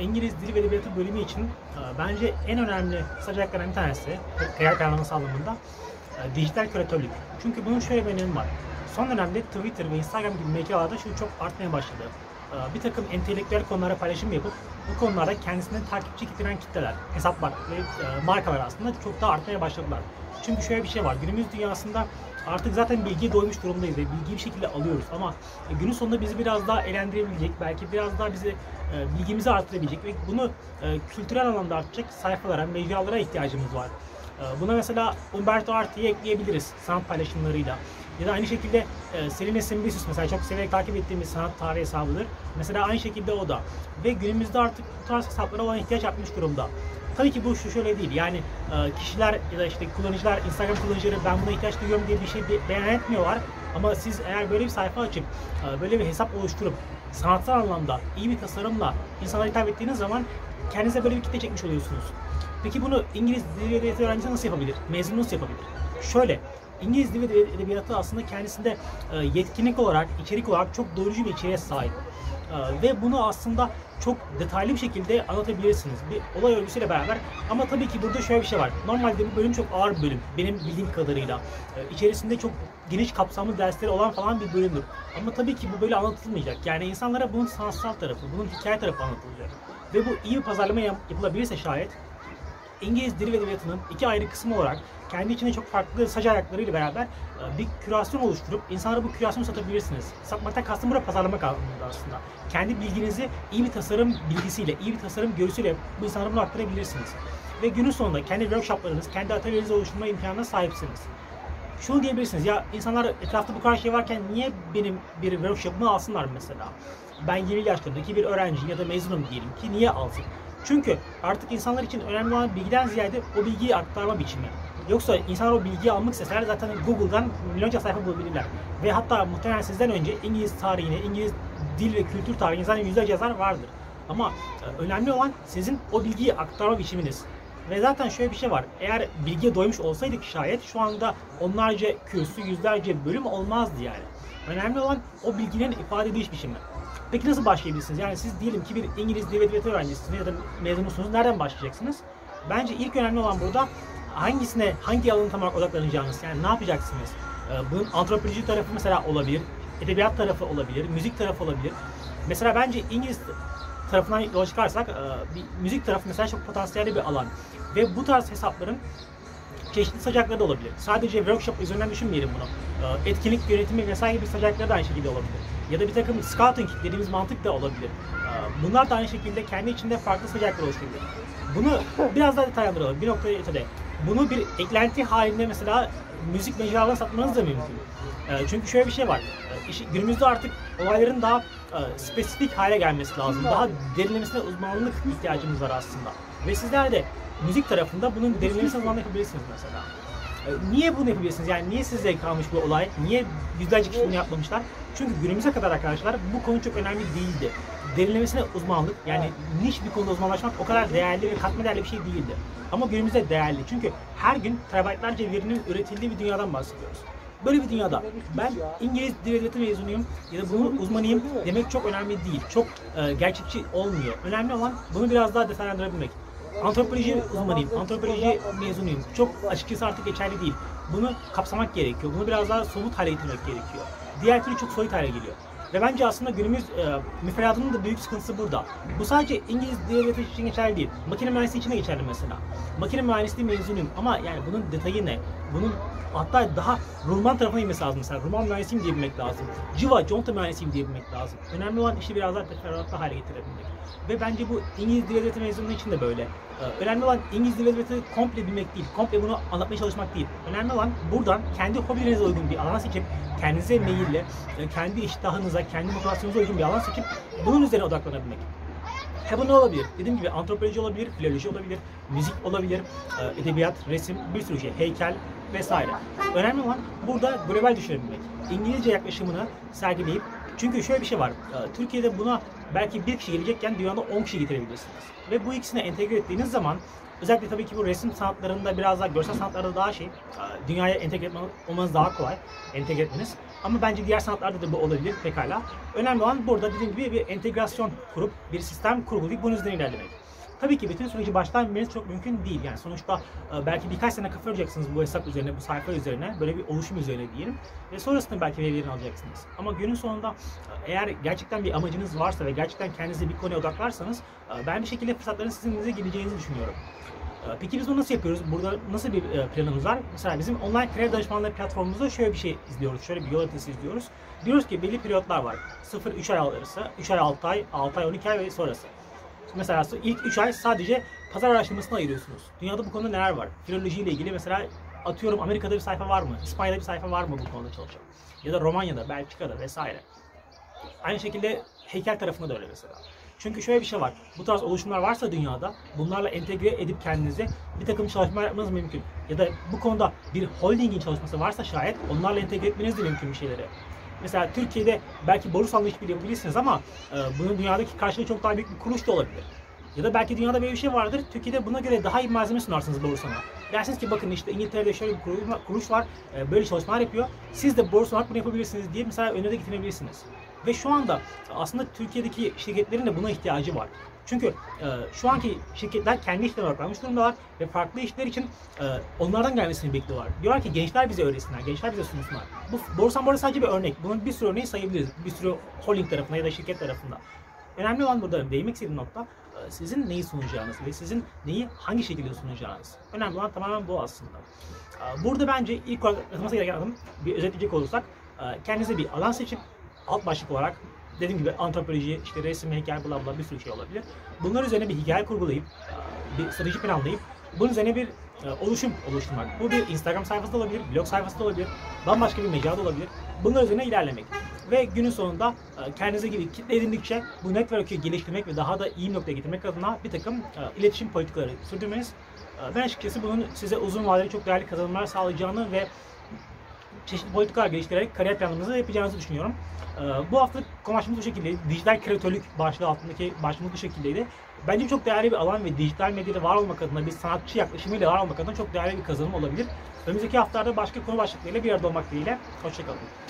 İngiliz Dili ve Edebiyatı bölümü için e, bence en önemli sıcaklardan bir tanesi kariyer planlaması anlamında e, dijital küratörlük. Çünkü bunun şöyle bir önemi var. Son dönemde Twitter ve Instagram gibi mecralarda şu çok artmaya başladı. E, Bir takım entelektüel konulara paylaşım yapıp bu konularda kendisine takipçi getiren kitleler, hesaplar ve e, markalar aslında çok daha artmaya başladılar. Çünkü şöyle bir şey var. Günümüz dünyasında artık zaten bilgiye doymuş durumdayız ve bilgiyi bir şekilde alıyoruz ama e, günün sonunda bizi biraz daha eğlendirebilecek, belki biraz daha bizi e, bilgimizi artırabilecek ve bunu kültürel anlamda artacak sayfalara, mecralara ihtiyacımız var. Buna mesela Umberto Arti'yi ekleyebiliriz sanat paylaşımlarıyla. Ya da aynı şekilde e, Selene Simbisius mesela çok severek takip ettiğimiz sanat tarihi hesabıdır. Mesela aynı şekilde o da. Ve günümüzde artık bu tarz hesaplara olan ihtiyaç artmış durumda. Tabii ki bu şu şöyle değil. Yani e, kişiler ya da işte kullanıcılar, Instagram kullanıcıları ben buna ihtiyaç duyuyorum diye bir şey be- beyan etmiyorlar. Ama siz eğer böyle bir sayfa açıp e, böyle bir hesap oluşturup sanatsal anlamda iyi bir tasarımla insanlara hitap ettiğiniz zaman kendinize böyle bir kitle çekmiş oluyorsunuz. Peki bunu İngiliz dili öğrencisi nasıl yapabilir? Mezunu nasıl yapabilir? Şöyle, İngiliz dili ve edebiyatı aslında kendisinde e, yetkinlik olarak, içerik olarak çok doyurucu bir içeriğe sahip. E, Ve bunu aslında çok detaylı bir şekilde anlatabilirsiniz. Bir olay örgüsüyle beraber. Ama tabii ki burada şöyle bir şey var. Normalde bu bölüm çok ağır bir bölüm. Benim bildiğim kadarıyla. E, içerisinde çok geniş kapsamlı dersleri olan falan bir bölümdür. Ama tabii ki bu böyle anlatılmayacak. Yani insanlara bunun sanatsal tarafı, bunun hikaye tarafı anlatılacak. Ve bu iyi bir pazarlama yap- yapılabilirse şayet İngiliz dili ve edebiyatının iki ayrı kısmı olarak kendi içinde çok farklı saç ayaklarıyla beraber e, bir kürasyon oluşturup insanlara bu kürasyonu satabilirsiniz. Satmaktan kastım burada pazarlamak anlamında aslında. Kendi bilginizi iyi bir tasarım bilgisiyle, iyi bir tasarım görüsüyle bu insanlara bunu aktarabilirsiniz. Ve günün sonunda kendi workshoplarınız, kendi atölyelerinizi oluşturma imkanına sahipsiniz. Şunu diyebilirsiniz ya insanlar etrafta bu kadar şey varken niye benim bir workshop'ımı alsınlar mesela? Ben 20 yaşlarındaki bir öğrenci ya da mezunum diyelim ki niye alsın? Çünkü artık insanlar için önemli olan bilgiden ziyade o bilgiyi aktarma biçimi. Yoksa insanlar o bilgiyi almak isteseler zaten Google'dan milyonca sayfa bulabilirler. Ve hatta muhtemelen sizden önce İngiliz tarihine, İngiliz dil ve kültür tarihine zaten yüzlerce yazar vardır. Ama e, önemli olan sizin o bilgiyi aktarma biçiminiz. Ve zaten şöyle bir şey var. Eğer bilgiye doymuş olsaydık şayet şu anda onlarca kürsü, yüzlerce bölüm olmazdı yani. Önemli olan o bilginin ifade ediş biçimi. Peki nasıl başlayabilirsiniz? Yani siz diyelim ki bir İngiliz dil edebiyatı öğrencisiniz ya da mezunusunuz. Nereden başlayacaksınız? Bence ilk önemli olan burada hangisine, hangi alanı tam olarak odaklanacağınız. Yani ne yapacaksınız? Ee, bunun antropoloji tarafı mesela olabilir, edebiyat tarafı olabilir, müzik tarafı olabilir. Mesela bence İngiliz tarafından yola çıkarsak e, bir müzik tarafı mesela çok potansiyelli bir alan. Ve bu tarz hesapların çeşitli sacakları da olabilir. Sadece workshop üzerinden düşünmeyelim bunu. Ee, Etkinlik yönetimi vesaire gibi sacakları da aynı şekilde olabilir. Ya da bir takım scouting dediğimiz mantık da olabilir. Ee, Bunlar da aynı şekilde kendi içinde farklı sacaklar oluşturabilir. Bunu biraz daha detaylandıralım. Bir noktaya ötede. Bunu bir eklenti halinde mesela müzik mecralarına satmanız da mümkün. Ee, Çünkü şöyle bir şey var. Günümüzde artık olayların daha spesifik hale gelmesi lazım. Daha derinlemesine uzmanlık ihtiyacımız var aslında. Ve sizler de müzik tarafında bunun derinlemesine uzmanlık yapabilirsiniz mesela. E, Niye bunu yapabilirsiniz? Yani niye size kalmış bu olay? Niye yüzlerce kişi bunu yapmamışlar? Çünkü günümüze kadar arkadaşlar bu konu çok önemli değildi. Derinlemesine uzmanlık yani niş bir konuda uzmanlaşmak o kadar değerli ve katma değerli bir şey değildi. Ama günümüzde değerli çünkü her gün terabaytlarca verinin üretildiği bir dünyadan bahsediyoruz. Böyle bir dünyada ben İngiliz dil edebiyatı mezunuyum ya da bunun uzmanıyım demek çok önemli değil. Çok e, gerçekçi olmuyor. Önemli olan bunu biraz daha detaylandırabilmek. Antropoloji uzmanıyım, antropoloji mezunuyum. Çok açıkçası artık geçerli değil. Bunu kapsamak gerekiyor. Bunu biraz daha somut hale getirmek gerekiyor. Diğer türlü çok soyut hale geliyor. Ve bence aslında günümüz e, müfredatının da büyük sıkıntısı burada. Bu sadece İngiliz edebiyatı için geçerli değil. Makine mühendisliği için de geçerli mesela. Makine mühendisliği mezunuyum ama yani bunun detayı ne? Bunun hatta daha Ruman tarafına inmesi lazım mesela. Ruman mühendisiyim diyebilmek lazım. Civa, conta mühendisiyim diyebilmek lazım. Önemli olan işi biraz daha teferruatlı hale getirebilmek. Ve bence bu İngiliz dil edebiyatı mezunluğu için de böyle. Ee, Önemli olan İngiliz dil edebiyatı komple bilmek değil, komple bunu anlatmaya çalışmak değil. Önemli olan buradan kendi hobilerinize uygun bir alan seçip, kendinize meyille, e, kendi iştahınıza, kendi motivasyonunuza uygun bir alan seçip bunun üzerine odaklanabilmek. Ha bu ne olabilir? Dediğim gibi antropoloji olabilir, filoloji olabilir, müzik olabilir, e, edebiyat, resim, bir sürü şey, heykel vesaire. Önemli olan burada global düşünebilmek. İngilizce yaklaşımını sergileyip çünkü şöyle bir şey var. e, Türkiye'de buna belki bir kişi gelecekken dünyada 10 kişi getirebilirsiniz. Ve bu ikisini entegre ettiğiniz zaman özellikle tabii ki bu resim sanatlarında biraz daha görsel sanatlarda daha şey e, dünyaya entegre etme- olmanız daha kolay entegre etmeniz. Ama bence diğer sanatlarda da bu olabilir pekala. Önemli olan burada dediğim gibi bir entegrasyon kurup bir sistem kurgulayıp bunun üzerine ilerlemek. Tabii ki bütün süreci baştan bilmeniz çok mümkün değil. Yani sonuçta e, belki birkaç sene kafa yoracaksınız bu hesap üzerine, bu sayfa üzerine, böyle bir oluşum üzerine diyelim. Ve sonrasında belki verilerini alacaksınız. Ama günün sonunda e, eğer gerçekten bir amacınız varsa ve gerçekten kendinizi bir konuya odaklarsanız e, ben bir şekilde fırsatların sizin elinize geleceğinizi düşünüyorum. Peki biz bunu nasıl yapıyoruz? Burada nasıl bir planımız var? Mesela bizim online kariyer danışmanlığı platformumuzda şöyle bir şey izliyoruz. Şöyle bir yol haritası izliyoruz. Diyoruz ki belli periyotlar var. 0-3 ay arası, 3 ay 6 ay, 6 ay 12 ay ve sonrası. Mesela ilk 3 ay sadece pazar araştırmasına ayırıyorsunuz. Dünyada bu konuda neler var? Filoloji ile ilgili mesela atıyorum Amerika'da bir sayfa var mı? İspanya'da bir sayfa var mı bu konuda çalışan? Ya da Romanya'da, Belçika'da vesaire. Aynı şekilde heykel tarafında da öyle mesela. Çünkü şöyle bir şey var. Bu tarz oluşumlar varsa dünyada bunlarla entegre edip kendinizi bir takım çalışmalar yapmanız mümkün. Ya da bu konuda bir holdingin çalışması varsa şayet onlarla entegre etmeniz de mümkün bir şeyleri. Mesela Türkiye'de belki Borusan'la işbirliği yapabilirsiniz ama e, bunun dünyadaki karşılığı çok daha büyük bir kuruluş da olabilir. Ya da belki dünyada böyle bir şey vardır. Türkiye'de buna göre daha iyi malzeme sunarsınız Borusan'a. Dersiniz ki bakın işte İngiltere'de şöyle bir kuruluş var, e, böyle çalışmalar yapıyor. Siz de Borusan olarak bunu yapabilirsiniz diye mesela önüne getirebilirsiniz. Ve şu anda aslında Türkiye'deki şirketlerin de buna ihtiyacı var. Çünkü e, şu anki şirketler kendi işlerine odaklanmış durumdalar ve farklı işler için e, onlardan gelmesini bekliyorlar. Diyorlar ki gençler bize öğretsinler, gençler bize sunsunlar. Bu Borsan burada sadece bir örnek. Bunun bir sürü örneği sayabiliriz. Bir sürü holding tarafında ya da şirket tarafında. Önemli olan burada değinmek istediğim nokta e, sizin neyi sunacağınız ve sizin neyi hangi şekilde sunacağınız. Önemli olan tamamen bu aslında. E, burada bence ilk olarak yapılması gereken adım bir özetleyecek olursak e, kendinize bir alan seçip alt başlık olarak dediğim gibi antropoloji, işte resim, heykel, bla bla bir sürü şey olabilir. Bunlar üzerine bir hikaye kurgulayıp, bir strateji planlayıp bunun üzerine bir oluşum oluşturmak. Bu bir Instagram sayfası da olabilir, blog sayfası da olabilir, bambaşka bir mecra da olabilir. Bunlar üzerine ilerlemek. Ve günün sonunda kendinize gibi kitle edindikçe bu network'ü geliştirmek ve daha da iyi noktaya getirmek adına bir takım iletişim politikaları sürdürmeniz. Ben açıkçası bunun size uzun vadeli çok değerli kazanımlar sağlayacağını ve çeşitli politikalar geliştirerek kariyer planlarınızı yapacağınızı düşünüyorum. Ee, bu hafta konuşmamız bu şekilde. Dijital kreatörlük başlığı altındaki başlığımız bu şekildeydi. Bence çok değerli bir alan ve dijital medyada var olmak adına bir sanatçı yaklaşımıyla var olmak adına çok değerli bir kazanım olabilir. Önümüzdeki haftalarda başka konu başlıklarıyla bir arada olmak dileğiyle. Hoşçakalın.